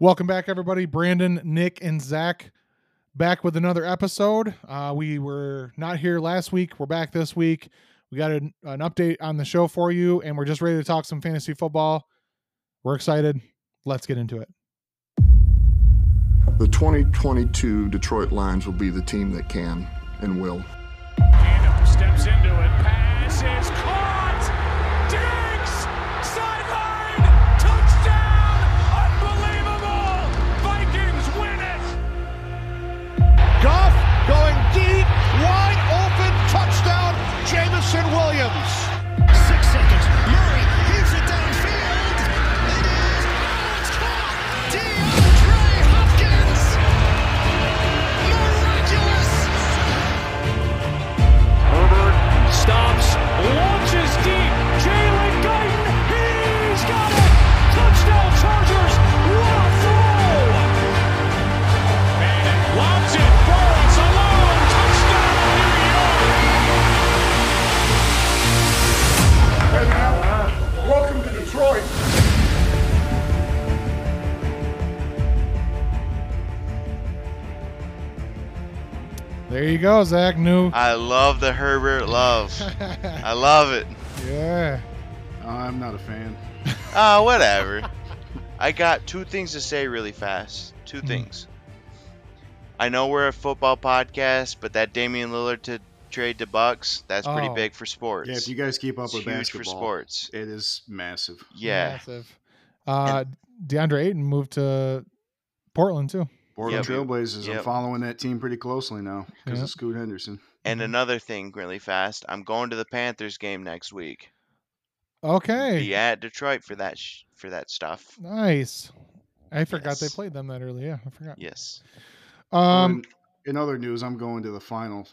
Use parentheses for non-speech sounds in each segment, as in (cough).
Welcome back, everybody. Brandon, Nick, and Zach back with another episode. Uh, we were not here last week. We're back this week. We got an, an update on the show for you, and we're just ready to talk some fantasy football. We're excited. Let's get into it. The 2022 Detroit Lions will be the team that can and will. Williams. There you go, Zach. New. I love the Herbert love. I love it. yeah. I'm not a fan. Ah, whatever. I got two things to say really fast. Two things. I know we're a football podcast, but that Damian Lillard to trade to Bucks, that's pretty Oh. big for sports. Yeah, if you guys keep up It's with huge basketball, for sports. it is massive. Yeah. Massive. Uh, DeAndre Ayton moved to Portland too. Portland Yep. Trailblazers. Yep. I'm following that team pretty closely now because Yep. of Scoot Henderson. And another thing really fast, I'm going to the Panthers game next week. Okay. Be at Detroit for that sh- for that stuff. Nice. I forgot they played them that early. Yeah, I forgot. Yes. Um. in, in other news, I'm going to the final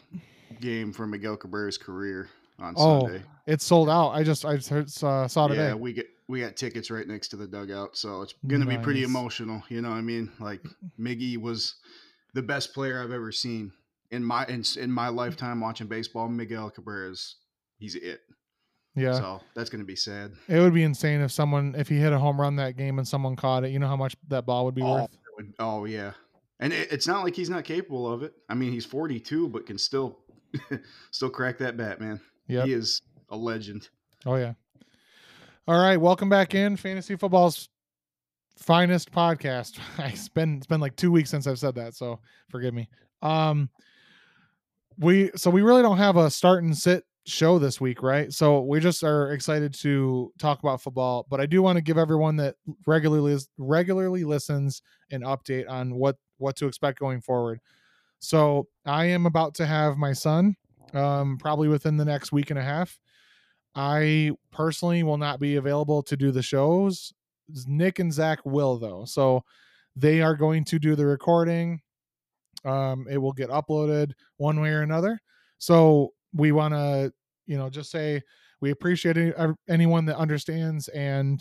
game for Miguel Cabrera's career on Oh, Sunday. it's sold out. I just I just heard, saw, saw today. Yeah, we get we got tickets right next to the dugout, so it's gonna be pretty emotional. You know what I mean? Like mm. Miggy was the best player I've ever seen in my in, in my mm. lifetime watching baseball. Miguel Cabrera's he's it. yeah. So that's gonna be sad. It would be insane if someone if he hit a home run that game and someone caught it. You know how much that ball would be Oh, worth. would- oh yeah, and it, it's not like he's not capable of it. I mean, he's 42, but can still (laughs) still crack that bat, man. Yep. He is a legend. Oh yeah. All right, welcome back in fantasy football's finest podcast. (laughs) It's been it's been like two weeks since I've said that, so forgive me. Um, we so we really don't have a start and sit show this week, right? So we just are excited to talk about football, but I do want to give everyone that regularly regularly listens an update on what what to expect going forward. So I am about to have my son, um, probably within the next week and a half. I personally will not be available to do the shows. Nick and Zach will though, so they are going to do the recording. Um, it will get uploaded one way or another. So we want to, you know, just say we appreciate any, anyone that understands and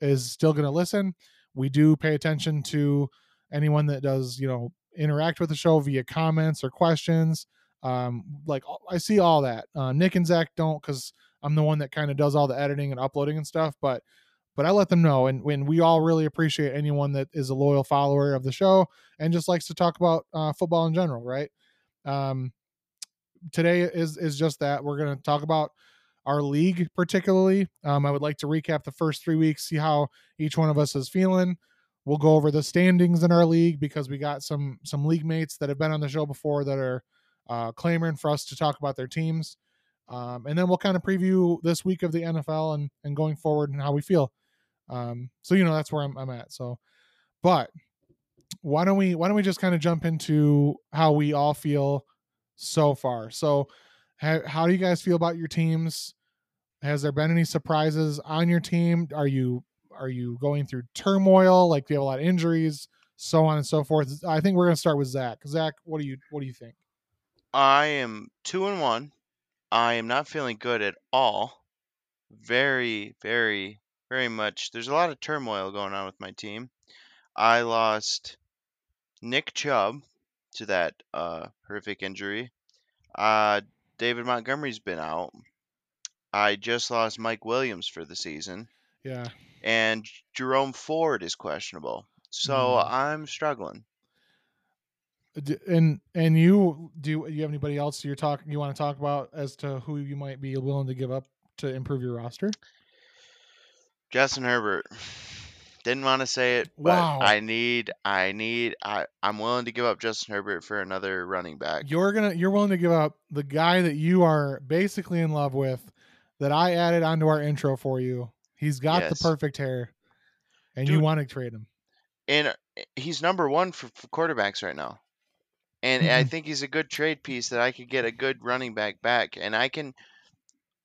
is still going to listen. We do pay attention to anyone that does, you know, interact with the show via comments or questions. Um, like I see all that. Uh, Nick and Zach don't because I'm the one that kind of does all the editing and uploading and stuff, but but I let them know. And when we all really appreciate anyone that is a loyal follower of the show and just likes to talk about uh, football in general, right? Um, today is is just that. We're going to talk about our league particularly. Um, I would like to recap the first three weeks, see how each one of us is feeling. We'll go over the standings in our league because we got some some league mates that have been on the show before that are uh, clamoring for us to talk about their teams. Um, and then we'll kind of preview this week of the NFL and, and going forward and how we feel. Um, so you know that's where I'm, I'm at. So, but why don't we why don't we just kind of jump into how we all feel so far? So, how, how do you guys feel about your teams? Has there been any surprises on your team? Are you are you going through turmoil? Like do you have a lot of injuries, so on and so forth? I think we're gonna start with Zach. Zach, what do you what do you think? I am two and one. I am not feeling good at all. Very, very, very much. There's a lot of turmoil going on with my team. I lost Nick Chubb to that uh, horrific injury. Uh, David Montgomery's been out. I just lost Mike Williams for the season, Yeah. and Jerome Ford is questionable. So Mm. I'm struggling. And and you do you, have anybody else you're talking you want to talk about as to who you might be willing to give up to improve your roster? Justin Herbert. Didn't want to say it, but Wow. I need, I need, I, I'm willing to give up Justin Herbert for another running back. You're gonna you're willing to give up the guy that you are basically in love with that I added onto our intro for you. He's got Yes. the perfect hair, and you want to trade him. and uh, he's number one for, for quarterbacks right now. And I Mhm. think he's a good trade piece that I could get a good running back back, and I can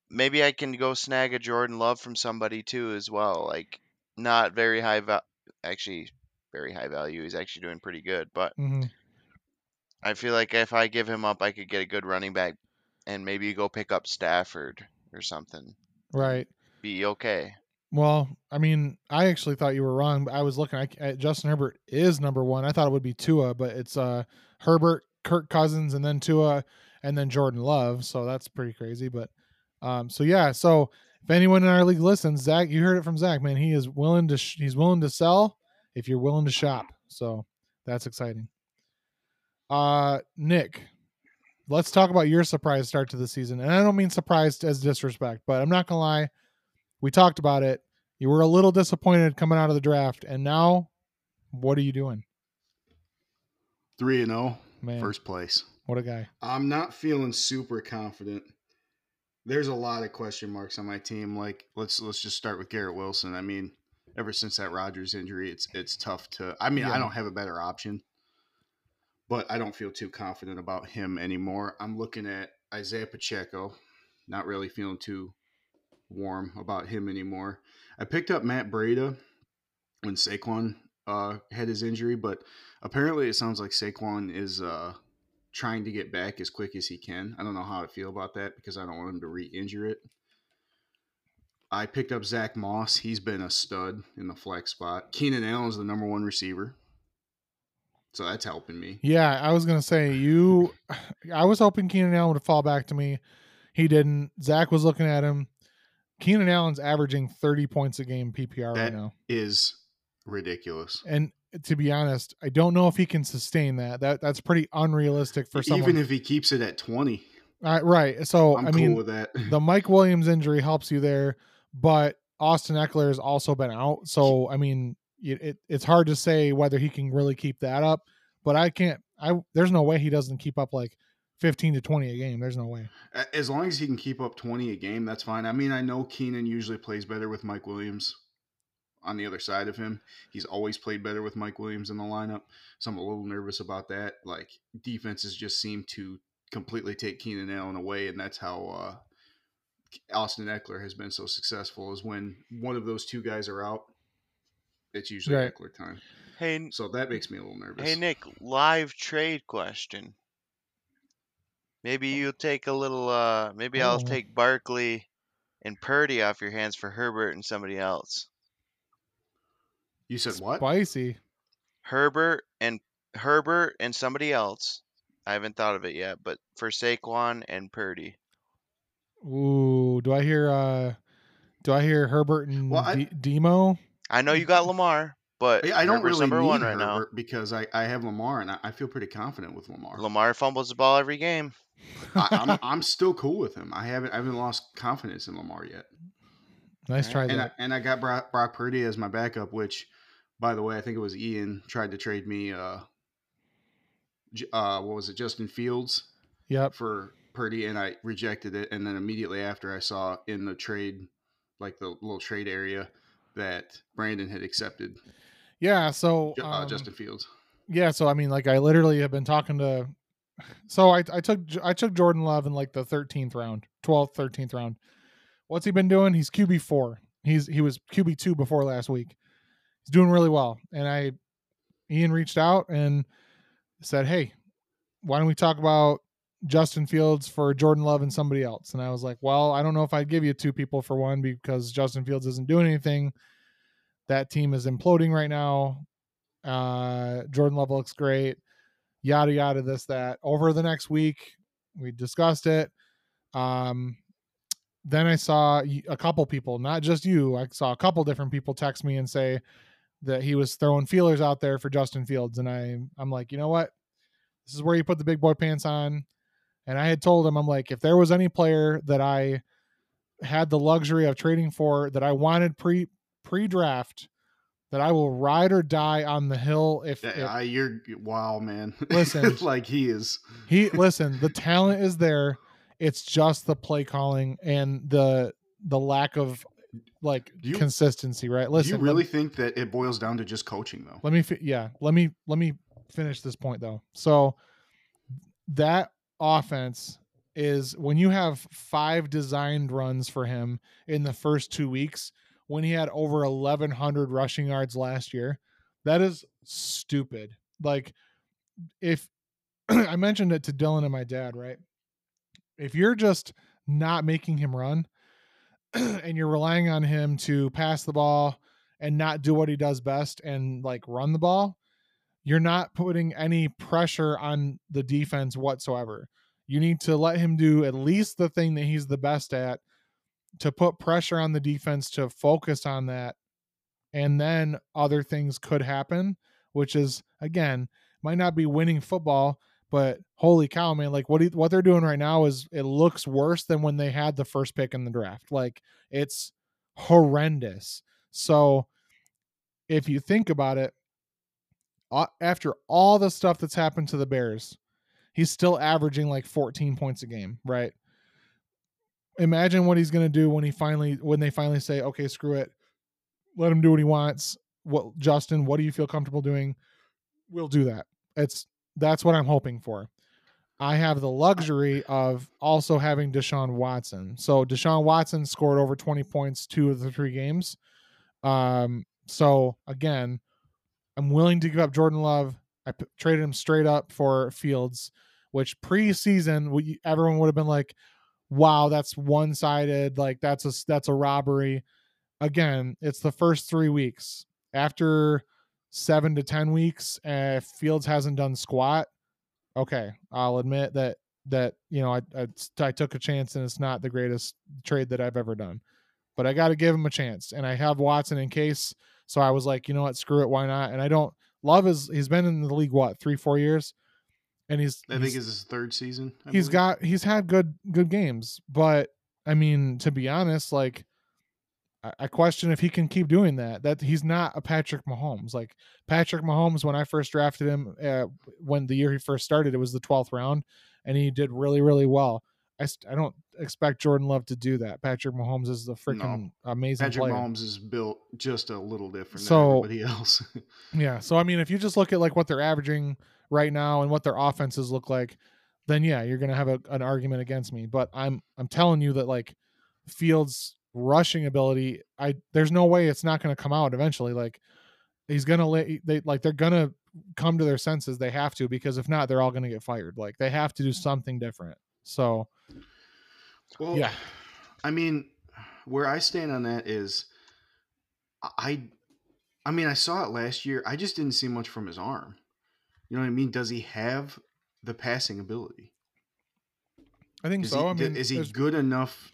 maybe I can go snag a Jordan Love from somebody too as well. Like not very high val, actually very high value. He's actually doing pretty good, but hmm I feel like if I give him up, I could get a good running back, and maybe go pick up Stafford or something. Right. Be okay. Well, I mean, I actually thought you were wrong. But I was looking at, at Justin Herbert is number one. I thought it would be Tua, but it's uh Herbert, Kirk Cousins, and then Tua, and then Jordan Love. So that's pretty crazy. But um, so yeah. So if anyone in our league listens, Zach, you heard it from Zach, man. He is willing to sh- he's willing to sell if you're willing to shop. So that's exciting. Uh, Nick, let's talk about your surprise start to the season. And I don't mean surprised as disrespect, but I'm not gonna lie. We talked about it. You were a little disappointed coming out of the draft, and now what are you doing? Three and oh, zero, first place. what a guy. I'm not feeling super confident. There's a lot of question marks on my team. Like let's let's just start with Garrett Wilson. I mean, ever since that Rodgers injury, it's it's tough to. I mean, Yeah. I don't have a better option, but I don't feel too confident about him anymore. I'm looking at Isaiah Pacheco. Not really feeling too warm about him anymore. I picked up Matt Breida when Saquon uh, had his injury, but apparently it sounds like Saquon is uh, trying to get back as quick as he can. I don't know how I feel about that because I don't want him to re-injure it. I picked up Zach Moss. He's been a stud in the flex spot. Keenan Allen's the number one receiver, so that's helping me. Yeah, I was gonna say you. (sighs) I was hoping Keenan Allen would fall back to me. He didn't. Zach was looking at him. Keenan Allen's averaging 30 points a game PPR right now. Is ridiculous. And to be honest, I don't know if he can sustain that. That that's pretty unrealistic for someone. Even if he keeps it at twenty, Uh, right. So I'm I cool mean, with that. the (laughs) Mike Williams injury helps you there, but Austin Ekeler has also been out. So I mean, it, it it's hard to say whether he can really keep that up. But I can't. I there's no way he doesn't keep up like 15 to 20 a game. There's no way. As long as he can keep up 20 a game, that's fine. I mean, I know Keenan usually plays better with Mike Williams on the other side of him. He's always played better with Mike Williams in the lineup. So I'm a little nervous about that. Like, defenses just seem to completely take Keenan Allen away, and that's how uh, Austin Ekeler has been so successful, is when one of those two guys are out, it's usually Right. Ekeler time. Hey, N- So that makes me a little nervous. hey Nick, live trade question. Maybe you'll take a little. uh Maybe I'll Oh. take Barkley and Purdy off your hands for Herbert and somebody else. You said what? Spicy. Herbert and Herbert and somebody else. I haven't thought of it yet, but for Saquon and Purdy. Ooh, do I hear uh do I hear Herbert and Well, I- D- Demo? I know you got Lamar, but I I don't Herbert's really number need one right Herbert because I, I have Lamar and I, I feel pretty confident with Lamar. Lamar fumbles the ball every game. I, I'm (laughs) I'm still cool with him. I haven't I haven't lost confidence in Lamar yet. nice try And I, and I got Brock, Brock Purdy as my backup, which, by the way, I think it was Ian tried to trade me. Uh, uh, what was it, Justin Fields Yep. for Purdy, and I rejected it. And then immediately after, I saw in the trade, like the little trade area, that Brandon had accepted Yeah, so uh, um, Justin Fields. yeah, so I mean like I literally have been talking to so I I took I took Jordan Love in like the 13th round, 12th, 13th round. What's he been doing? He's QB4. He's he was QB2 before last week. He's doing really well. And I Ian reached out and said, "Hey, why don't we talk about Justin Fields for Jordan Love and somebody else?" And I was like, "Well, I don't know if I'd give you two people for one because Justin Fields isn't doing anything. That team is imploding right now. Uh, Jordan Love looks great. Yada yada. This that. Over the next week, we discussed it. Um, then I saw a couple people, not just you. I saw a couple different people text me and say that he was throwing feelers out there for Justin Fields, and I I'm like, you know what, this is where you put the big boy pants on. And I had told him, I'm like, if there was any player that I had the luxury of trading for that I wanted pre pre draft, that I will ride or die on the hill if, if I, you're wow, man. Listen. (laughs) like he is. he listen, the talent is there. It's just the play calling and the the lack of like you- consistency, right? Do Listen, you really think that it boils down to just coaching, though? let me fi- yeah let me let me finish this point though so that offense is when you have five designed runs for him in the first two weeks when he had over 1100 rushing yards last year that is stupid like if (clears throat) i mentioned it to dylan and my dad right if you're just not making him run (clears throat) and you're relying on him to pass the ball and not do what he does best and like run the ball, you're not putting any pressure on the defense whatsoever. You need to let him do at least the thing that he's the best at to put pressure on the defense to focus on that. And then other things could happen, which is again, might not be winning football, but holy cow, man, like what what they're doing right now is it looks worse than when they had the first pick in the draft. Like it's horrendous. So if you think about it, after all the stuff that's happened to the Bears, he's still averaging like 14 points a game, right? Imagine what he's going to do when he finally when they finally say, "Okay, screw it. Let him do what he wants." What Justin, what do you feel comfortable doing? We'll do that. It's that's what I'm hoping for. I have the luxury of also having Deshaun Watson. So Deshaun Watson scored over 20 points two of the three games. Um, so again, I'm willing to give up Jordan Love. I p- traded him straight up for Fields, which preseason we, everyone would have been like, "Wow, that's one-sided. Like that's a that's a robbery." Again, it's the first three weeks. After seven to ten weeks, uh, Fields hasn't done squat. Okay, I'll admit that that you know I, I I took a chance and it's not the greatest trade that I've ever done, but I got to give him a chance. And I have Watson in case, so I was like, you know what, screw it, why not? And I don't love is he's been in the league what three four years, and he's I think he's- it's his third season. I he's believe. got he's had good good games but i mean to be honest like I, I question if he can keep doing that that he's not a patrick mahomes like patrick mahomes when i first drafted him uh, when the year he first started it was the 12th round and he did really really well i, st- I don't expect jordan love to do that patrick mahomes is the freaking amazing Patrick player Mahomes is built just a little different So- than everybody (laughs) else. Yeah. So I mean, if you just look at like what they're averaging right now and what their offenses look like, then yeah, you're gonna have a, an argument against me. But I'm I'm telling you that like Fields' rushing ability, I there's no way it's not gonna come out eventually. Like he's gonna let they like they're gonna come to their senses. They have to because if not, they're all gonna get fired. Like they have to do mm-hmm. something different. So well, Yeah. I mean, where I stand on that is, I, I mean, I saw it last year. I just didn't see much from his arm. You know what I mean? Does he have the passing ability? I think Is so. he, I d- mean, is he good enough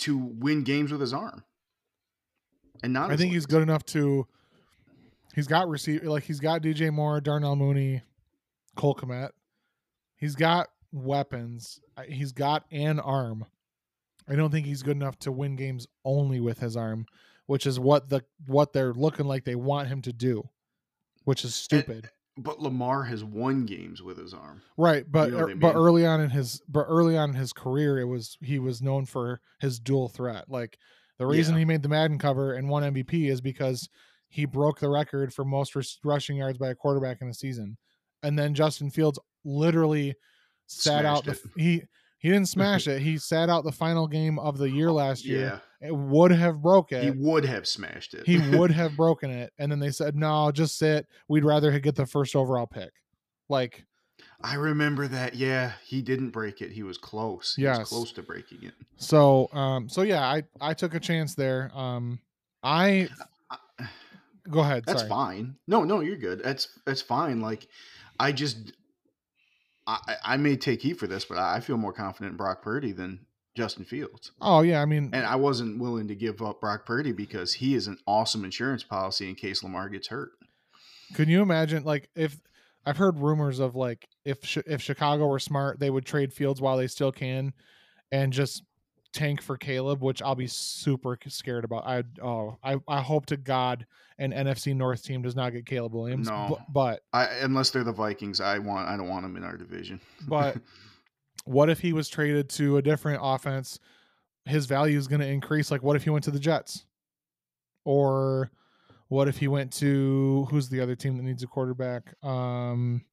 to win games with his arm? And not. I think he's good enough to. He's got receive like he's got DJ Moore, Darnell Mooney, Cole Kmet. He's got weapons. He's got an arm. I don't think he's good enough to win games only with his arm, which is what the what they're looking like they want him to do, which is stupid. But Lamar has won games with his arm. Right, but know er- I but early on in his but early on in his career, it was he was known for his dual threat. Like the reason Yeah. he made the Madden cover and won MVP is because he broke the record for most rus- rushing yards by a quarterback in a season, and then Justin Fields literally sat out the Smashed he he didn't smash (laughs) it. He sat out the final game of the year last year. It would have broke it he would have smashed it. he would (laughs) have broken it and then they said no just sit we'd rather get the first overall pick like I remember that. Yeah, he didn't break it. He was close. He Yes. was close to breaking it. so um so yeah i i took a chance there um i (sighs) I- go ahead That's sorry. fine. No, no, you're good. That's that's fine. Like, I just, I I- I may take heat for this, but I feel more confident in Brock Purdy than Justin Fields. Oh yeah, I mean, And I wasn't willing to give up Brock Purdy because he is an awesome insurance policy in case Lamar gets hurt. Can you imagine like if I've heard rumors of like if if Chicago were smart, they would trade Fields while they still can, and just tank for Caleb, which I'll be super scared about. I oh I I hope to God an NFC North team does not get Caleb Williams. No. bu- but I, unless they're the Vikings, I want I don't want them in our division. but (laughs) what if he was traded to a different offense? His value is going to increase. Like what if he went to the Jets, or what if he went to who's the other team that needs a quarterback? Um,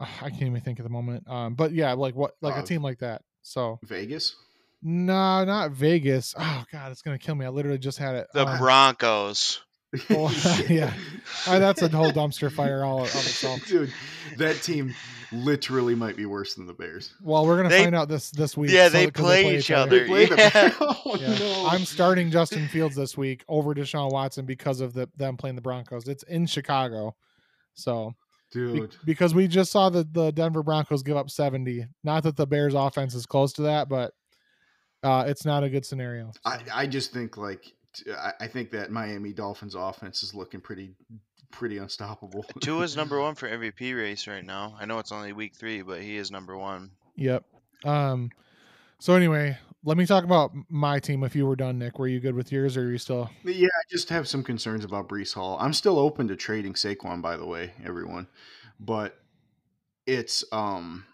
ah, I can't even think at the moment. Um, but yeah, like what, like Uh, a team like that. So Vegas. no, not Vegas. Oh God, it's gonna kill me. I literally just had it. The um, Broncos. Oh, (laughs) yeah. Uh, that's a whole dumpster fire all of itself. (laughs) Dude, that team literally might be worse than the Bears. Well, we're gonna They- find out this this week. Yeah, so- they 'cause play each other. They play them. Yeah. (laughs) oh, Yeah. no. I'm starting Justin Fields this week over Deshaun Watson because of the them playing the Broncos. It's in Chicago, so be- Dude. because we just saw the the Denver Broncos give up 70. Not that the Bears offense is close to that, but uh, it's not a good scenario. I, I just think like t- I, I think that Miami Dolphins offense is looking pretty pretty unstoppable. (laughs) Tua's number one (laughs) for MVP race right now. I know it's only week three, but he is number one. Yep. Um. So anyway, let me talk about my team. If you were done, Nick, were you good with yours, or are you still? Yeah, I just have some concerns about Breece Hall. I'm still open to trading Saquon, by the way, everyone, but it's um,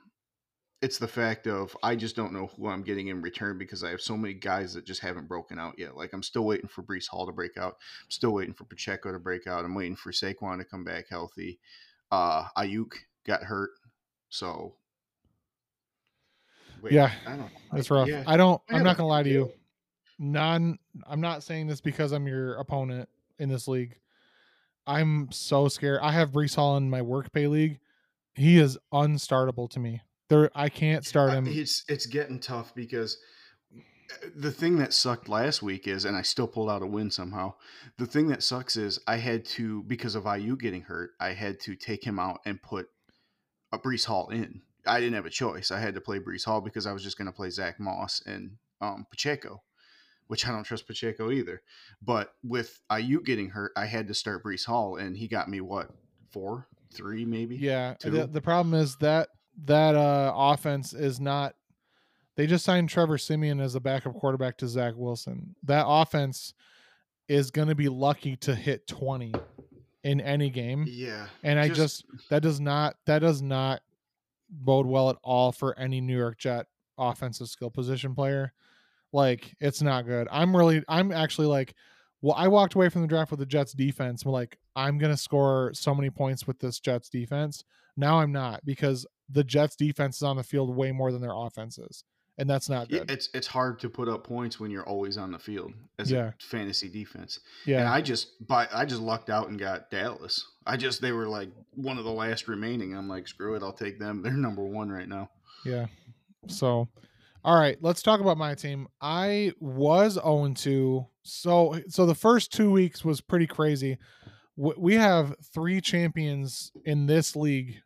it's the fact of I just don't know who I'm getting in return because I have so many guys that just haven't broken out yet. Like I'm still waiting for Breece Hall to break out. I'm still waiting for Pacheco to break out. I'm waiting for Saquon to come back healthy. Uh, Aiyuk got hurt, so Wait, Yeah, I don't. That's rough. yeah. I don't. I'm not gonna lie to you. Non. I'm not saying this because I'm your opponent in this league. I'm so scared. I have Breece Hall in my work pay league. He is unstartable to me. There, I can't start him. It's it's getting tough because uh, the thing that sucked last week is, and I still pulled out a win somehow. The thing that sucks is I had to because of Aiyuk getting hurt, I had to take him out and put a Breece Hall in. I didn't have a choice. I had to play Breece Hall because I was just going to play Zach Moss and um, Pacheco, which I don't trust Pacheco either. But with Aiyuk getting hurt, I had to start Breece Hall, and he got me what four, three, maybe. Yeah. Two. The, the problem is that that uh offense is not. They just signed Trevor Siemian as a backup quarterback to Zach Wilson. That offense is going to be lucky to hit 20 in any game. yeah. And I just that does not that does not bode well at all for any New York Jet offensive skill position player. Like it's not good. I'm really I'm actually like well I walked away from the draft with the Jets defense. I'm like I'm going to score so many points with this Jets defense. Now I'm not because the Jets defense is on the field way more than their offense is. And that's not good. it's it's hard to put up points when you're always on the field as Yeah. a fantasy defense. Yeah. And I just by I just lucked out and got Dallas. I just they were like one of the last remaining. I'm like, screw it, I'll take them. (laughs) They're number one right now. Yeah. So, all right, let's talk about my team. I was 0 2. So, so the first two weeks was pretty crazy. We have three champions in this league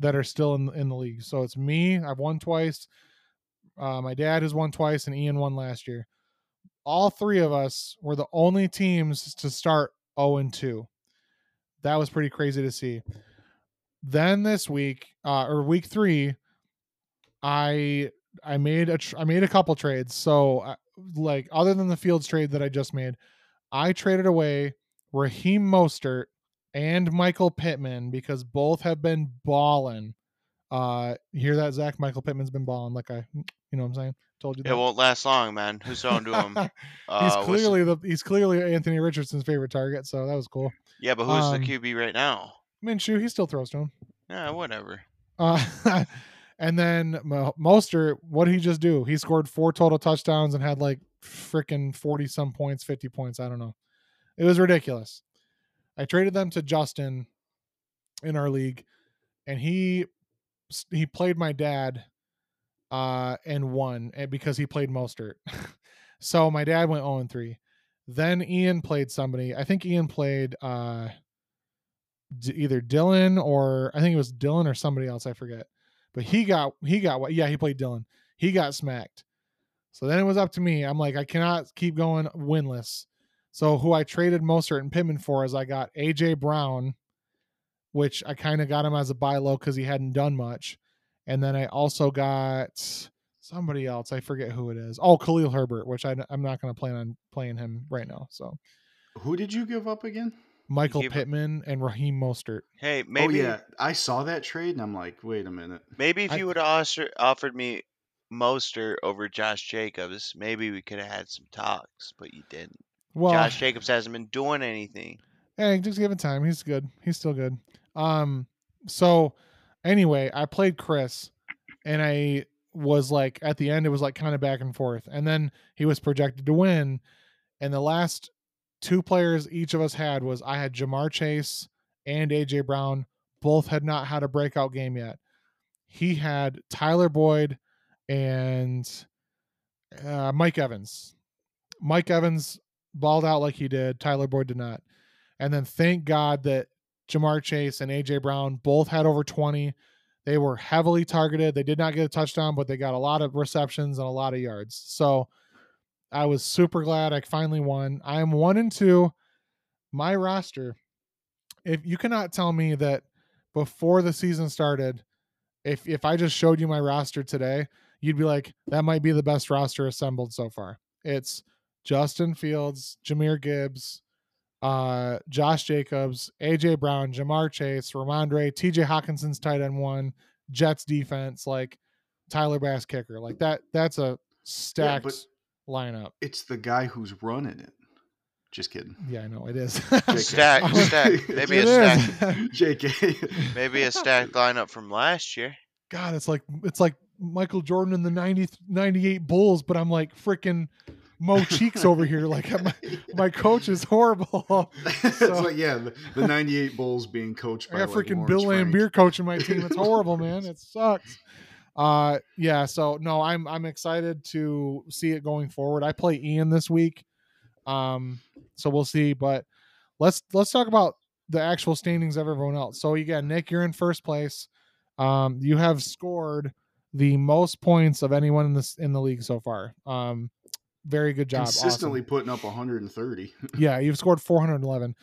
that are still in in the league. So it's me. I've won twice. Uh, my dad has won twice, and Ian won last year. All three of us were the only teams to start 0 and 2. That was pretty crazy to see. Then this week, uh, or week three, I I made a tr- I made a couple trades. So uh, like other than the Fields trade that I just made, I traded away Raheem Mostert and Michael Pittman because both have been balling. Uh, hear that Zach? Michael Pittman's been balling. Like I, you know what I'm saying? Told you that. It won't last long, man. Who's (laughs) throwing to him? he's Uh, the- clearly the he's clearly Anthony Richardson's favorite target. So that was cool. yeah, but who's um, the QB right now? Minshew, he still throws to him. Yeah, whatever. Uh, (laughs) and then Mo- Mostert, what did he just do? He scored four total touchdowns and had like freaking 40 some points, 50 points. I don't know. It was ridiculous. I traded them to Justin in our league and he he played my dad uh and won because he played Mostert. (laughs) so my dad went 0 and 3. Then Ian played somebody. I think Ian played uh D- either Dylan or I think it was Dylan or somebody else. I forget. But he got he got what? Yeah, he played Dylan. He got smacked. So then it was up to me. I'm like, I cannot keep going winless. So who I traded Mostert and Pittman for is I got AJ Brown, which I kind of got him as a buy low because he hadn't done much. And then I also got somebody else. I forget who it is. Oh, Khalil Herbert, which I, I'm not going to plan on playing him right now. So Who did you give up again? Michael Keep Pittman and Raheem Mostert. Hey, maybe oh yeah, I saw that trade and I'm like, wait a minute. maybe if I- you would have offered me Mostert over Josh Jacobs, maybe we could have had some talks, but you didn't. Well, Josh Jacobs hasn't been doing anything. Hey, just give it time. He's good. He's still good. Um, so anyway, I played Chris and I was like at the end it was like kind of back and forth. And then he was projected to win. And the last two players each of us had was I had Ja'Marr Chase and AJ Brown. Both had not had a breakout game yet. He had Tyler Boyd and uh, Mike Evans. Mike Evans balled out like he did. Tyler Boyd did not. And then thank God that Ja'Marr Chase and AJ Brown both had over 20. They were heavily targeted. They did not get a touchdown, but they got a lot of receptions and a lot of yards. So I was super glad I finally won. I am one and two. My roster, if you cannot tell me that before the season started, if if I just showed you my roster today, you'd be like, that might be the best roster assembled so far. It's Justin Fields, Jahmyr Gibbs, uh, Josh Jacobs, AJ Brown, Ja'Marr Chase, Rhamondre, TJ Hockenson's tight end one, Jets defense, like Tyler Bass kicker. Like that that's a stacked but- lineup. It's the guy who's running it. Just kidding. Yeah, I know it is. (laughs) Stack, stack. (laughs) Maybe it a stack. (laughs) JK. Maybe a stacked lineup from last year. God, it's like it's like Michael Jordan in the 90, 98 Bulls, but I'm like freaking Mo Cheeks over here. Like my, my coach is horrible. it's So- like yeah, the, the '98 Bulls being coached I by got like, freaking Lawrence Bill Frank. Lambier coaching my team. It's horrible, man. It sucks. Uh yeah, so no, I'm I'm excited to see it going forward. I play Ian this week. Um so we'll see, but let's let's talk about the actual standings of everyone else. So again, Nick, you're in first place. Um you have scored the most points of anyone in this in the league so far. Um very good job. Awesome consistently putting up 130. (laughs) yeah, you've scored 411.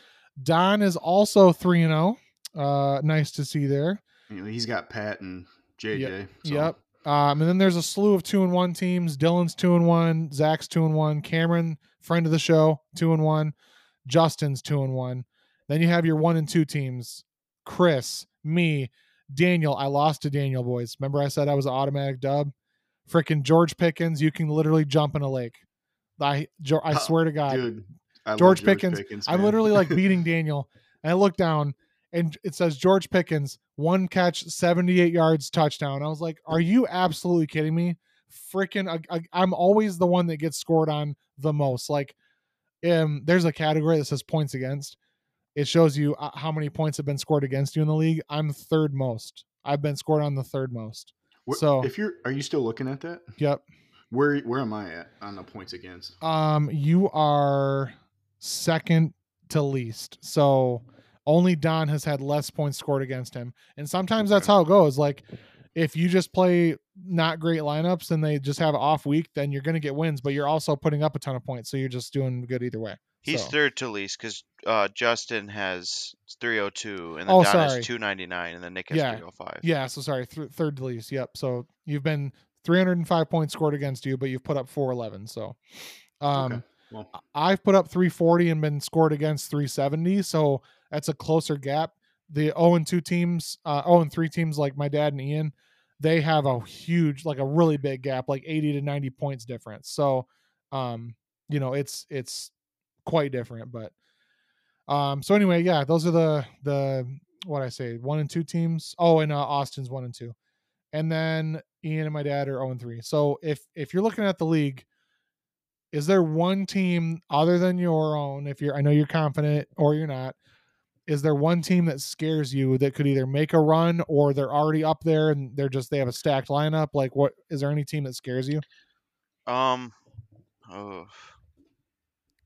Don is also 3 and 0. Uh nice to see there. He's got Pat and JJ. so- Yep. Um, and then there's a slew of two and one teams. Dylan's two and one, Zach's two and one, Cameron, friend of the show, two and one, Justin's two and one. Then you have your one and two teams. Chris, me, Daniel. I lost to Daniel, boys. Remember I said I was an automatic dub? Freaking George Pickens, you can literally jump in a lake. I I (laughs) swear to God. Dude, love George Pickens. I'm literally like beating (laughs) Daniel. And I look down and it says George Pickens, one catch, 78 yards, touchdown. I was like, are you absolutely kidding me? Freaking, I, I'm always the one that gets scored on the most. Like, um, there's a category that says points against. It shows you uh, how many points have been scored against you in the league. I'm third most. I've been scored on the third most. So- if you're, are you still looking at that? Yep. Where where am I at on the points against? Um, you are second to least. So only Don has had less points scored against him. And sometimes that's how it goes. Like if you just play not great lineups and they just have an off week, then you're gonna get wins, but you're also putting up a ton of points. So you're just doing good either way. He's So- third to least because uh, Justin has 302, and then Oh, Don sorry. has 299, and then Nick has Yeah. 305. Yeah, so sorry, th- third to least. Yep. So you've been 305 points scored against you, but you've put up 411. So um okay. Well, I've put up 340 and been scored against 370, so that's a closer gap. The 0 and 2 teams, uh 0 and 3 teams like my dad and Ian, they have a huge like a really big gap, like 80 to 90 points difference. So um you know, it's it's quite different, but um so anyway, yeah, those are the the what I say, 1 and 2 teams. Oh, and uh, Austin's 1 and 2. And then Ian and my dad are 0 and 3. So if if you're looking at the league is there one team other than your own if you're i know you're confident or you're not is there one team that scares you that could either make a run or they're already up there and they're just they have a stacked lineup like what is there any team that scares you Um, oh,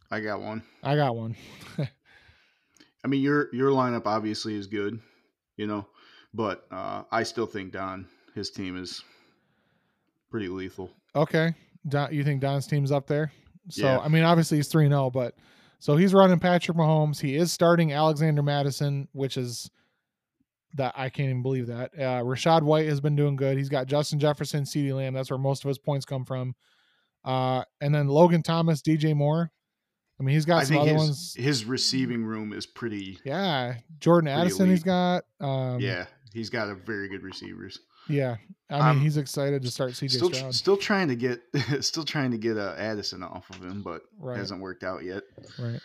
I got one. i got one (laughs) I mean, your your lineup obviously is good, you know, but uh, I still think Don his team is pretty lethal. okay Don, you think Don's team's up there? So Yeah. I mean, obviously he's three zero, but so he's running Patrick Mahomes. He is starting Alexander Mattison, which is that I can't even believe that. Uh, Rachaad White has been doing good. He's got Justin Jefferson, CeeDee Lamb. That's where most of his points come from. Uh, and then Logan Thomas, DJ Moore. I mean, he's got I some think other his, ones. his receiving room is pretty. Yeah, Jordan Addison. He's got. Um, yeah, he's got a very good receivers. Yeah. I mean, I'm he's excited to start CJ Still, Stroud. still trying to get, (laughs) still trying to get uh, Addison off of him, but Right. hasn't worked out yet. Right.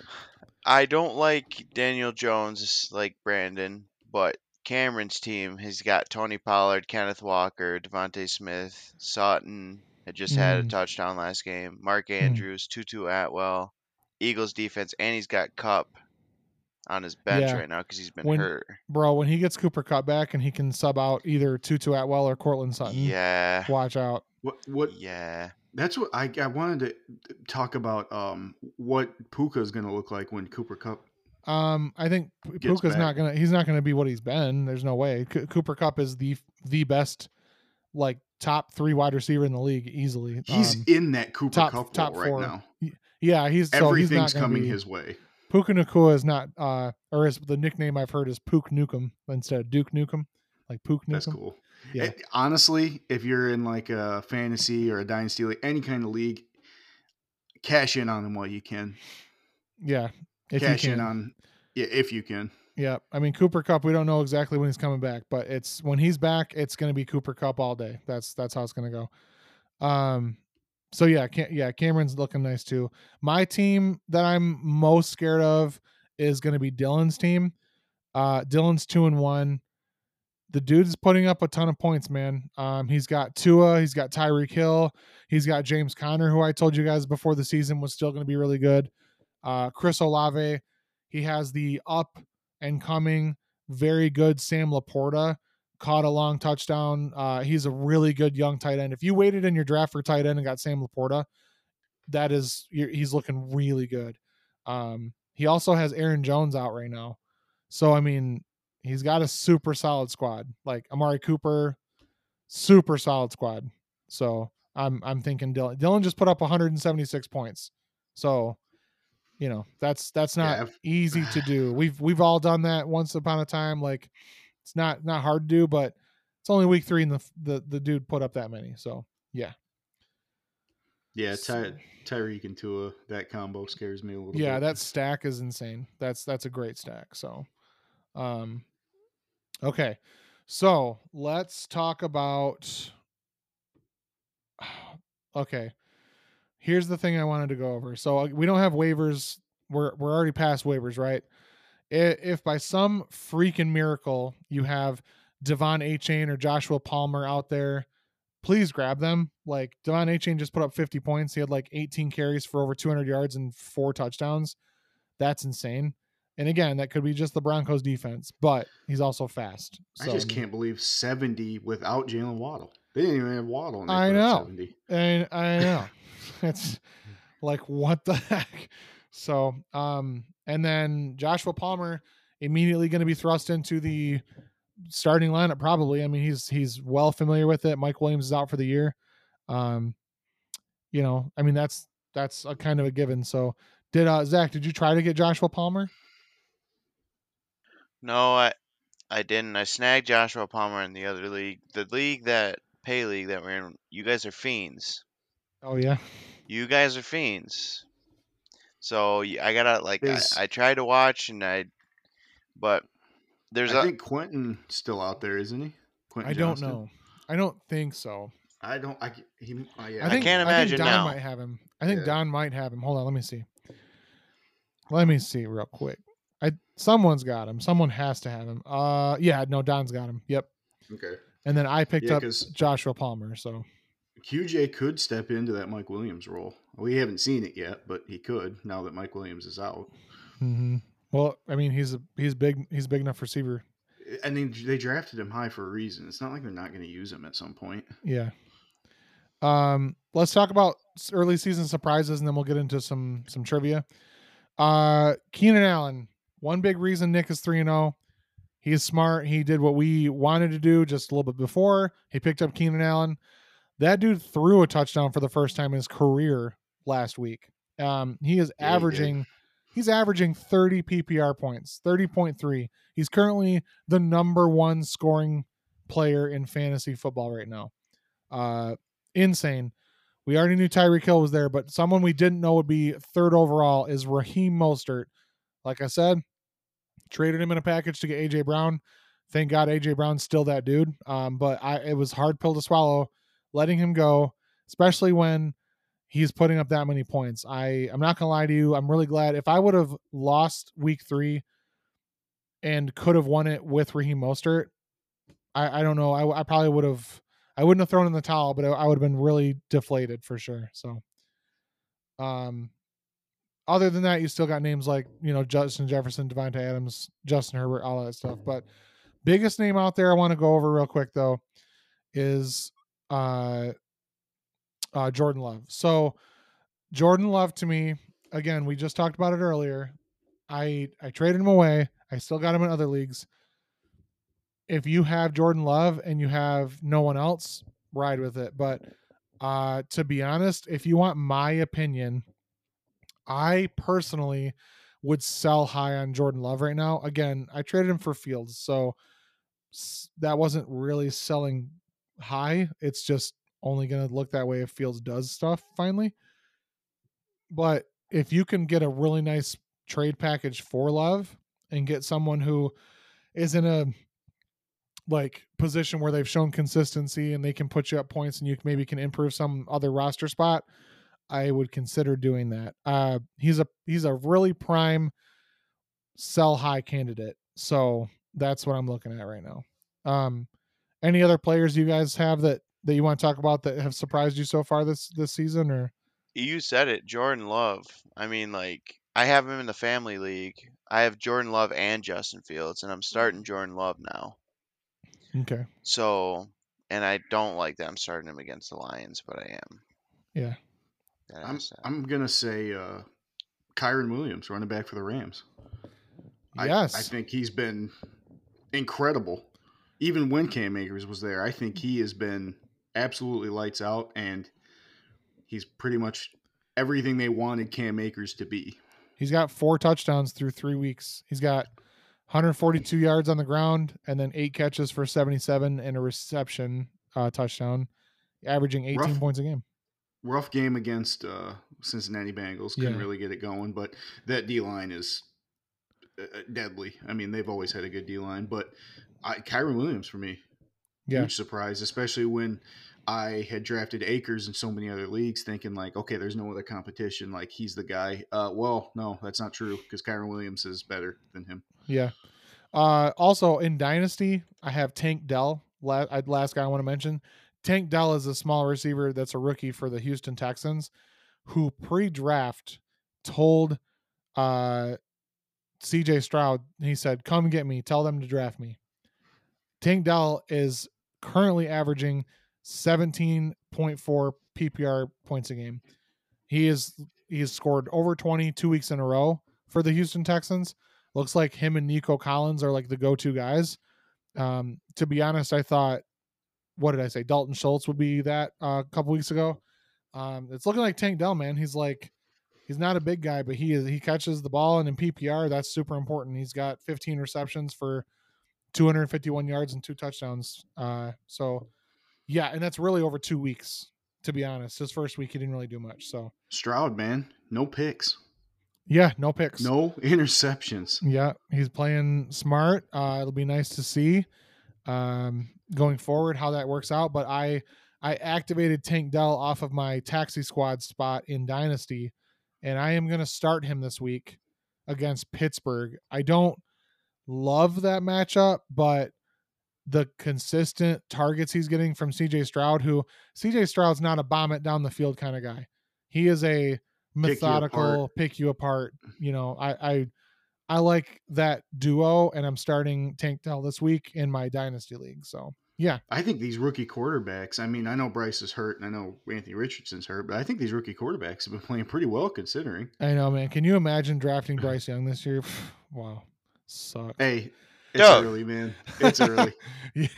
I don't like Daniel Jones like Brandon, but Cameron's team has got Tony Pollard, Kenneth Walker, DeVonta Smith, Sutton had just had a Mm. touchdown last game. Mark Andrews, Tutu Atwell, Eagles defense, and he's got Kupp on his bench Yeah. right now because he's been When- hurt. Bro, when he gets Cooper Kupp back and he can sub out either Tutu Atwell or Courtland Sutton, Yeah, watch out. What, what? yeah. That's what I, I wanted to talk about. Um, what Puka is going to look like when Cooper Kupp. Um, I think P- Gets Puka's not gonna. He's not gonna be what he's been. There's no way. C- Cooper Kupp is the the best, like top three wide receiver in the league easily. He's Um, in that Cooper top- Cup top role right four. now. yeah, he's so he's Everything's not coming be, his way. Puka Nacua is not, uh, or is the nickname I've heard is Pook Nukem instead of Duke Nukem, like Pook Nukem. That's cool. Yeah. It- honestly, if you're in like a fantasy or a dynasty league, any kind of league, cash in on him while you can. Yeah, if cash you in on, yeah, if you can. Yeah, I mean Cooper Kupp. We don't know exactly when he's coming back, but it's when he's back, it's going to be Cooper Kupp all day. That's that's how it's going to go. Um, so yeah, yeah, Cameron's looking nice too. My team that I'm most scared of is going to be Dylan's team. Uh, Dylan's two and one. The dude's putting up a ton of points, man. Um, he's got Tua, he's got Tyreek Hill, he's got James Conner, who I told you guys before the season was still going to be really good. Uh, Chris Olave, he has the up and coming very good Sam Laporta caught a long touchdown. Uh, he's a really good young tight end. If you waited in your draft for tight end and got Sam Laporta, that is you're- he's looking really good. Um, he also has Aaron Jones out right now, so I mean he's got a super solid squad. Like Amari Cooper, super solid squad. So I'm I'm thinking Dylan. Dylan just put up 176 points. So you know that's that's not Yeah, easy to do. We've we've all done that once upon a time. Like it's not not hard to do, but it's only week three and the the the dude put up that many. So yeah, Yeah, Ty, Tyreek and Tua, that combo scares me a little yeah, bit. that stack is insane. That's that's a great stack. So, um, okay, so let's talk about. (sighs) Okay, here's the thing I wanted to go over. So uh, we don't have waivers. We're we're already past waivers, right? If by some freaking miracle you have De'Von Achane or Joshua Palmer out there, please grab them. Like De'Von Achane just put up 50 points. He had like 18 carries for over 200 yards and four touchdowns. That's insane. And again, that could be just the Broncos defense, but he's also fast. I just can't believe 70 without Jaylen Waddle. They didn't even have Waddle. I know. 70. And I know. (laughs) it's like what the (laughs) heck. So, um, and then Joshua Palmer immediately going to be thrust into the starting lineup. Probably. I mean, he's he's well familiar with it. Mike Williams is out for the year. Um, you know, I mean that's that's a kind of a given. So, did uh Zach? Did you try to get Joshua Palmer? No, I I didn't. I snagged Joshua Palmer in the other league. The league that pay league that we're in. You guys are fiends. Oh yeah, You guys are fiends. So I gotta like I, Is- I tried to watch and I, but there's I a think Quentin's still out there, isn't he? Quentin I don't Johnston? know. I don't think so. I don't. I, he, uh, yeah, I think can't I imagine think Don now. might have him. I think Yeah. Don might have him. Hold on, let me see. Let me see real quick. I someone's got him. Someone has to have him. Uh, yeah, no, Don's got him. Yep. Okay. And then I picked Yeah, up 'cause- Joshua Palmer. So QJ could step into that Mike Williams role. We haven't seen it yet, but he could now that Mike Williams is out. mhm. well, I mean, he's a he's big. He's big enough receiver. I mean, they drafted him high for a reason. It's not like they're not going to use him at some point. Yeah. Um, let's talk about early season surprises, and then we'll get into some some trivia. Uh, Keenan Allen. One big reason Nick is three and zero. He is smart. He did what we wanted to do just a little bit before. He picked up Keenan Allen. That dude threw a touchdown for the first time in his career last week. Um, he is Yeah, he averaging he's averaging 30 PPR points, 30.3. He's currently the number one scoring player in fantasy football right now. Uh insane. We already knew Tyreek Hill was there, but someone we didn't know would be third overall is Raheem Mostert. Like I said, traded him in a package to get AJ Brown. Thank God AJ Brown's still that dude. Um, but I it was hard pill to swallow letting him go, especially when he's putting up that many points. I I'm not gonna lie to you. I'm really glad if I would have lost week three and could have won it with Raheem Mostert, I I don't know. I I probably would have. I wouldn't have thrown in the towel, but I, would have been really deflated for sure. So, um, other than that, you still got names like you know Justin Jefferson, Davante Adams, Justin Herbert, all that stuff. But biggest name out there I want to go over real quick though is uh, uh, Jordan Love. So Jordan Love to me, again, we just talked about it earlier. I I traded him away. I still got him in other leagues. If you have Jordan Love and you have no one else, ride with it. But uh to be honest, if you want my opinion, I personally would sell high on Jordan Love right now. Again, I traded him for Fields, so that wasn't really selling high. It's just only going to look that way if Fields does stuff finally. But if you can get a really nice trade package for Love and get someone who is in a like position where they've shown consistency and they can put you up points and you maybe can improve some other roster spot, I would consider doing that. Uh he's a he's a really prime sell high candidate. So that's what I'm looking at right now. Um any other players you guys have that that you want to talk about that have surprised you so far this this season or You said it, Jordan Love. I mean, like I have him in the family league. I have Jordan Love and Justin Fields, and I'm starting Jordan Love now. okay. So, and I don't like that I'm starting him against the Lions, but I am. Yeah. That I'm. I'm gonna say uh, Kyren Williams, running back for the Rams. I- Yes. I, think he's been incredible. Even when Cam Akers was there, I think he has been absolutely lights out, and he's pretty much everything they wanted Cam Akers to be. He's got four touchdowns through three weeks. He's got 142 yards on the ground and then eight catches for 77 and a reception uh, touchdown, averaging 18 Rough. points a game. Rough game against uh, Cincinnati Bengals. Couldn't Yeah. really get it going, but that D line is uh, uh, deadly. I mean, they've always had a good D line, but I, Kyren Williams for me, Yeah. huge surprise, especially when I had drafted Akers in so many other leagues, thinking like, okay, there's no other competition. Like he's the guy. Uh, well, no, that's not true because Kyren Williams is better than him. Yeah. Uh, also in Dynasty, I have Tank Dell. La- last guy I want to mention. Tank Dell is a small receiver that's a rookie for the Houston Texans, who pre-draft told uh, C.J. Stroud. He said, "Come get me. Tell them to draft me." Tank Dell is currently averaging 17.4 PPR points a game. He is he has scored over 20 two weeks in a row for the Houston Texans. Looks like him and Nico Collins are like the go-to guys. Um, to be honest, I thought, what did I say? Dalton Schultz would be that uh, a couple weeks ago. Um, it's looking like Tank Dell, man. He's like, he's not a big guy, but he is. He catches the ball, and in PPR, that's super important. He's got 15 receptions for 251 yards and two touchdowns. Uh, so, yeah, and that's really over two weeks. To be honest, his first week he didn't really do much. So, Stroud, man, no picks, yeah, no picks. no interceptions. Yeah, he's playing smart. Uh, it'll be nice to see um, going forward how that works out. But I I activated Tank Dell off of my taxi squad spot in Dynasty, and I am going to start him this week against Pittsburgh. I don't love that matchup, but the consistent targets he's getting from CJ Stroud, who CJ Stroud's not a bomb it down the field kind of guy. He is a methodical, pick you apart. You know, I I I like that duo, and I'm starting Tank Dell this week in my dynasty league. So yeah, I think these rookie quarterbacks. I mean, I know Bryce is hurt, and I know Anthony Richardson's hurt, but I think these rookie quarterbacks have been playing pretty well considering. I know, man. Can you imagine drafting Bryce Young this year? (sighs) wow, sucks. Hey, it's Doug. early, man. It's early. (laughs) yeah.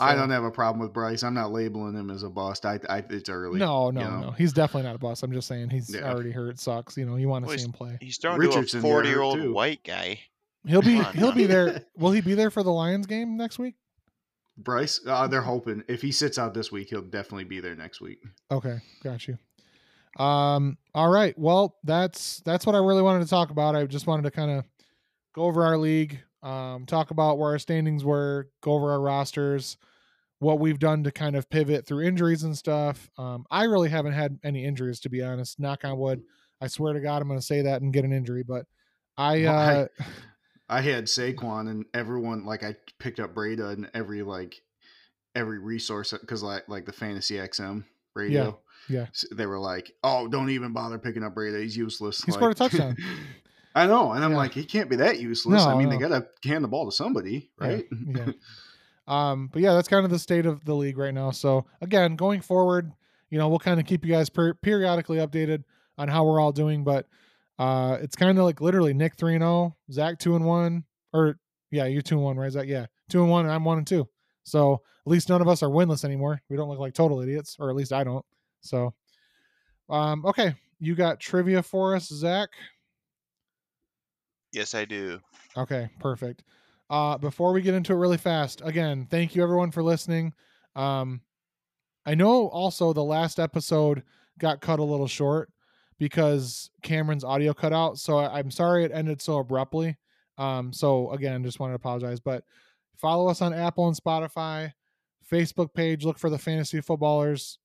I don't have a problem with Bryce. I'm not labeling him as a bust. I, I it's early. No, no, you know? no. He's definitely not a boss. I'm just saying he's Yeah. already hurt. Sucks. You know, you want to Well, see him play. He's thrown Richardson to got a 40 year old too. white guy. He'll be on he'll now. be there. (laughs) Will he be there for the Lions game next week? Bryce, uh, they're hoping if he sits out this week, he'll definitely be there next week. Okay, got you. Um, all right. Well, that's that's what I really wanted to talk about. I just wanted to kind of go over our league, um, talk about where our standings were, go over our rosters, what we've done to kind of pivot through injuries and stuff. Um, I really haven't had any injuries to be honest. Knock on wood. I swear to God, I'm going to say that and get an injury, but I Well, I- uh, (laughs) I had Saquon and everyone like I picked up Breida and every like every resource because like like the Fantasy XM radio. yeah. s- They were like, "Oh, don't even bother picking up Breida. He's useless." He scored a touchdown. (laughs) (laughs) I know, and I'm Yeah. like, he can't be that useless. I No, mean, they gotta hand the ball to somebody, Yeah, right? (laughs) yeah. Um, but yeah, that's kind of the state of the league right now. So again, going forward, you know, we'll kind of keep you guys per- periodically updated on how we're all doing. But uh, it's kind of like literally Nick three and zero, Zach two and one, or yeah, you two and one, right? Zach, yeah, two and one, and I'm one and two. So at least none of us are winless anymore. We don't look like total idiots, or at least I don't. So, um, okay, you got trivia for us, Zach. Yes, I do. Okay, perfect. Uh, before we get into it really fast, again, thank you everyone for listening. Um, I know also the last episode got cut a little short because Cameron's audio cut out. So I'm sorry it ended so abruptly. Um, so again, just wanted to apologize. But follow us on Apple and Spotify, Facebook page. Look for the Fantasy Footballers,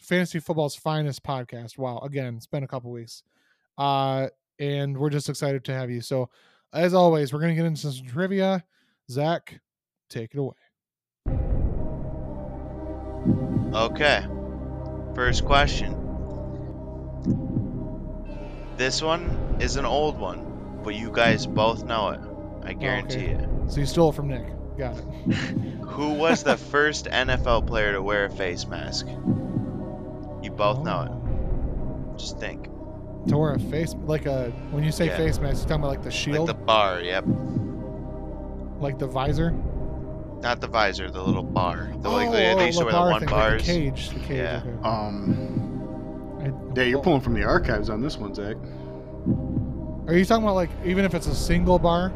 Fantasy Football's finest podcast. Wow, again, it's been a couple weeks. Uh, and we're just excited to have you. So, as always, we're going to get into some trivia. Zach, take it away. Okay. First question. This one is an old one, but you guys both know it. I oh, guarantee okay. it. So, you stole it from Nick. Got it. (laughs) Who was the first NFL player to wear a face mask? You both know it. Oh. Just think. It. To wear a face, like a, when you say Yeah. face mask, you're talking about like the shield, Like the bar, yep. like the visor. Not the visor, the little bar. The, like, Oh, oh, they used to the wear the bar one thing, like the cage. The cage. Yeah. okay. Um, I- yeah, you're pulling from the archives on this one, Zach. Are you talking about like even if it's a single bar?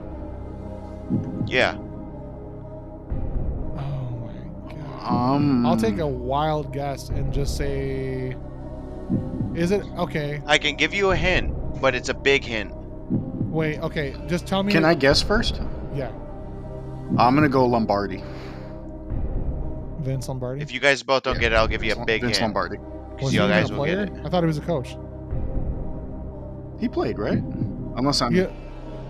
Yeah. Oh my god. Um, I'll take a wild guess and just say, is it okay? I can give you a hint, but it's a big hint. Wait, okay. Just tell me. Can I guess first? Yeah, I'm gonna go Lombardi. Vince Lombardi. If you guys both don't Yeah, get it, I'll give you a Vince- big Vince hint. Lombardi. 'cause was he you even guys a will get player? it. I thought he was a coach. He played, right? Unless I'm. Yeah,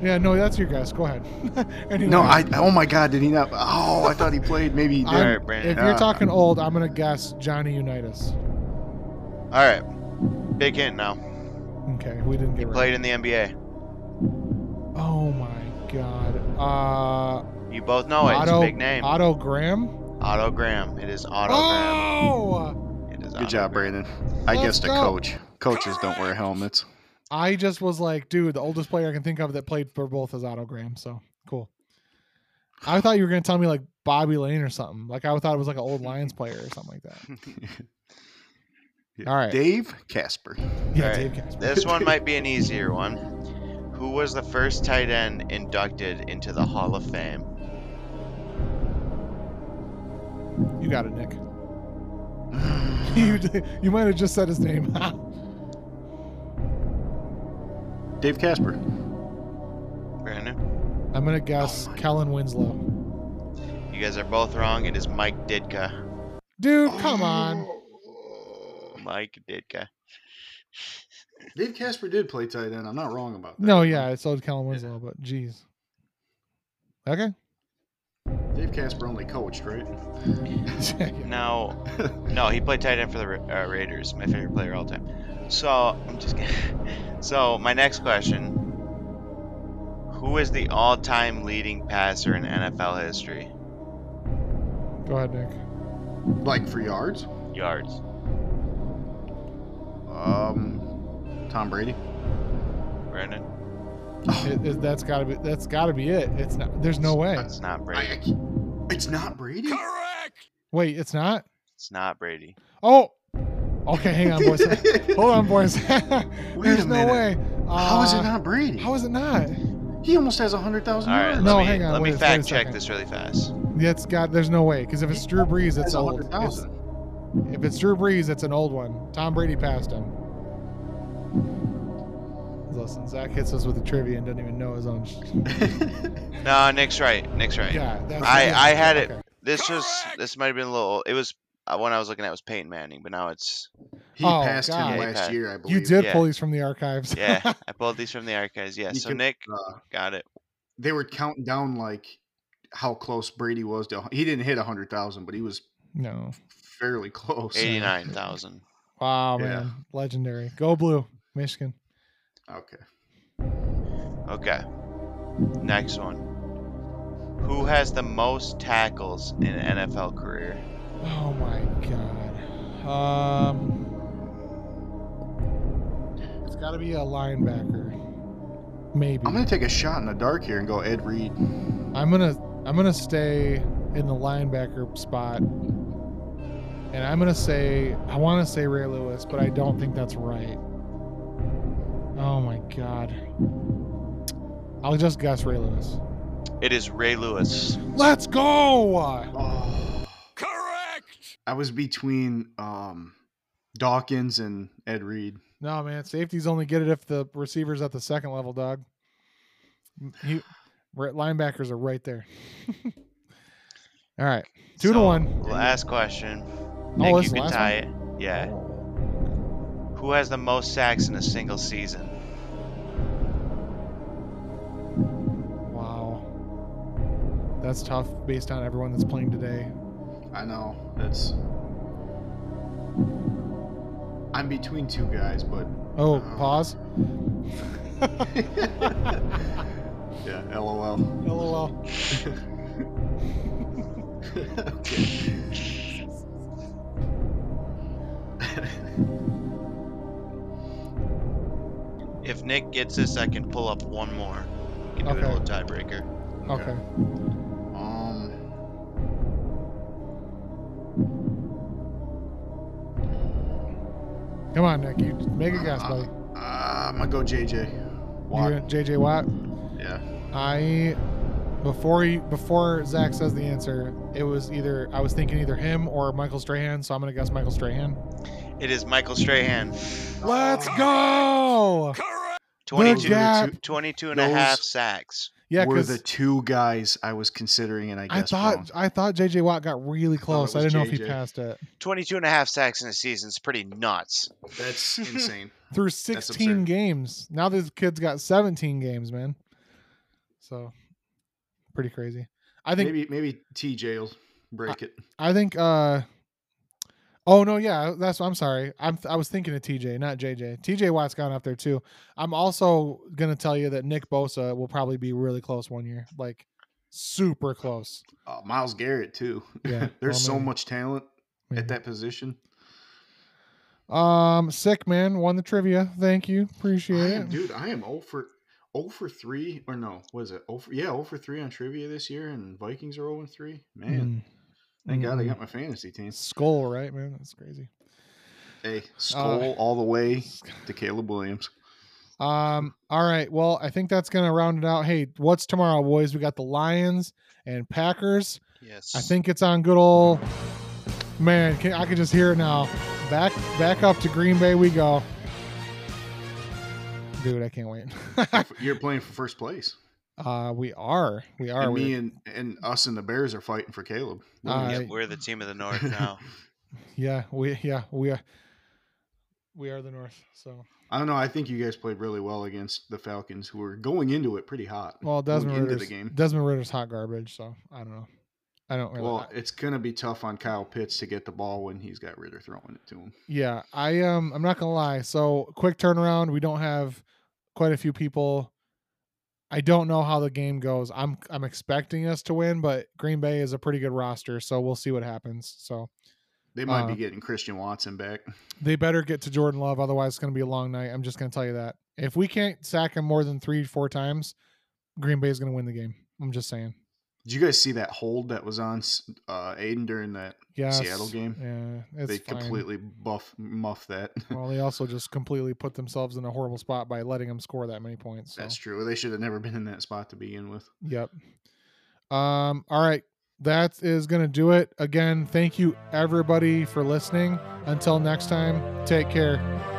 yeah. No, that's your guess. Go ahead. (laughs) anyway, No, I. Oh my God, did he not? Oh, I thought he played. Maybe he did. Alright, Brandon. If you're Ah. talking old, I'm gonna guess Johnny Unitas. All right. Big hint now. Okay, we didn't get right. Played in the NBA. Oh my god. Uh, You both know it. It's a big name. Otto Graham. Otto Graham. It is Otto Graham. Oh! It is Good Otto job, Graham. Brandon. I Let's guessed a go. coach. Coaches don't wear helmets. I just was like, dude, the oldest player I can think of that played for both is Otto Graham. So cool. I thought you were gonna tell me like Bobby Layne or something. Like I thought it was like an old Lions player or something like that. (laughs) Yeah. All right. Dave Casper. Yeah, Alright, Dave Casper. This one might be an easier one. Who was the first tight end inducted into the Hall of Fame? You got it, Nick. (sighs) you you might have just said his name. (laughs) Dave Casper. Brandon? I'm gonna guess Oh Kellen Winslow. You guys are both wrong. It is Mike Ditka. Dude, come on. Mike Ditka. Dave Casper did play tight end. I'm not wrong about that. No, yeah, so did Kellen Winslow, but jeez. Okay. Dave Casper only coached, right? (laughs) Now, no, he played tight end for the Ra- uh, Raiders, my favorite player all time. So I'm just kidding. (laughs) So my next question: Who is the all-time leading passer in NFL history? Go ahead, Nick. Like for yards. Yards. Um, Tom Brady. Brandon. It, it- that's gotta be that's gotta be it. It's not. There's no way. That's not Brady. I can't- it's not Brady. Correct. Wait, it's not. It's not Brady. Oh, okay. Hang on, boys. (laughs) Hold on, boys. There's a no minute. way. How is Uh, it not Brady? How is it not? He almost has a hundred thousand All right, yards. No, me, hang on, Let wait- me fact check second. this really fast. It's got. There's no way because if it's Drew Brees, it's a old. hundred It's- thousand. If it's Drew Brees, it's an old one. Tom Brady passed him. Listen, Zach hits us with the trivia and doesn't even know his own. Sh- (laughs) No, Nick's right. Nick's right. yeah, that's. I- I had it- okay. This was this might have been a little. It was uh, one I was looking at was Peyton Manning, but now it's He Oh, passed God. him Yeah, last passed. year, I believe. You did Yeah. pull these from the archives. yeah. (laughs) I pulled these from the archives. Yeah. You So can- Nick Uh, got it. they were counting down like how close Brady was to. He didn't hit a hundred thousand, but he was no. Fairly close. (laughs) Eighty nine thousand. Wow, Yeah. man, legendary. Go blue, Michigan. Okay. Okay. Next one. Who has the most tackles in an NFL career? Oh my god. Um, it's got to be a linebacker. Maybe. I'm gonna take a shot in the dark here and go Ed Reed. I'm gonna I'm gonna stay in the linebacker spot, and I'm gonna say I want to say Ray Lewis, but I don't think that's right. Oh my god! I'll just guess Ray Lewis. It is Ray Lewis. Let's go! Oh, (sighs) Correct. I was between um, Dawkins and Ed Reed. No man, safeties only get it if the receiver's at the second level, dog. He, right- linebackers are right there. (laughs) All right, two to one. Last question. Oh, Nick, that's you can last tie it. Yeah. Who has the most sacks in a single season? Wow, that's tough based on everyone that's playing today. I know that's. I'm between two guys, but Oh, Uh, pause. (laughs) yeah, LOL. LOL. (laughs) (laughs) okay. (laughs) If Nick gets this, I can pull up one more. We can do Okay. a little tiebreaker. Okay. Um. Come on, Nick. You make a guess, buddy. Uh, I'm gonna go JJ. Watt. You're JJ Watt. Yeah. I before he before Zach says the answer, it was either I was thinking either him or Michael Strahan, so I'm gonna guess Michael Strahan. It is Michael Strahan. Let's go! Correct. 22, gap. 22 and a half sacks. Yeah, were because the two guys I was considering, and I I guess thought I thought JJ Watt got really close. I, was didn't know if he JJ. passed it 22 and a half sacks in a season is pretty nuts. that's (laughs) insane. through 16 absurd. games. Now this kid's got 17 games, man. So pretty crazy. I think maybe maybe TJ will break it. I think uh Oh no, yeah, that's I'm sorry. I'm I was thinking of TJ, not JJ. TJ Watt's gone up there too. I'm also going to tell you that Nick Bosa will probably be really close one year. Like super close. Uh, Myles Garrett too. Yeah, (laughs) There's well, so maybe. much talent Maybe. at that position. Um sick man won the trivia. Thank you. Appreciate am, it. dude, I am 0 for 0 for 3 or no, was it? 0 for, yeah, 0 for 3 on trivia this year and Vikings are 0 and 3. Man, Mm. thank God I Mm. got my fantasy team. Skull, right, man? That's crazy. Hey, skull all the way (laughs) to Caleb Williams. Um, all right. Well, I think that's gonna round it out. Hey, what's tomorrow, boys? We got the Lions and Packers. Yes. I think it's on good old man. Can, I can just hear it now. Back, back up to Green Bay we go. Dude, I can't wait. (laughs) You're playing for first place. uh, we are, we are. and we me and, and us and the Bears are fighting for Caleb. Uh, Yep, we're the team of the North (laughs) now. yeah, we, yeah, we are. We are the North. So, I don't know. I think you guys played really well against the Falcons, who were going into it pretty hot. well, going Desmond into Ridder's, the game. Desmond Ridder's hot garbage. So I don't know. I don't really. Well, it's gonna be tough on Kyle Pitts to get the ball when he's got Ridder throwing it to him. Yeah, I um I'm not gonna lie. So quick turnaround. We don't have quite a few people. I don't know how the game goes. I'm I'm expecting us to win, but Green Bay is a pretty good roster, so we'll see what happens. So They might Uh, be getting Christian Watson back. they better get to Jordan Love, otherwise it's gonna be a long night. I'm just gonna tell you that. If we can't sack him more than three, four times, Green Bay is gonna win the game. I'm just saying. Did you guys see that hold that was on uh, Aiden during that Yes. Seattle game? Yeah, they fine. completely buff muff that. (laughs) Well, they also just completely put themselves in a horrible spot by letting him score that many points. So. That's true. They should have never been in that spot to begin with. Yep. Um. All right. That is gonna do it. Again, thank you everybody for listening. Until next time, take care.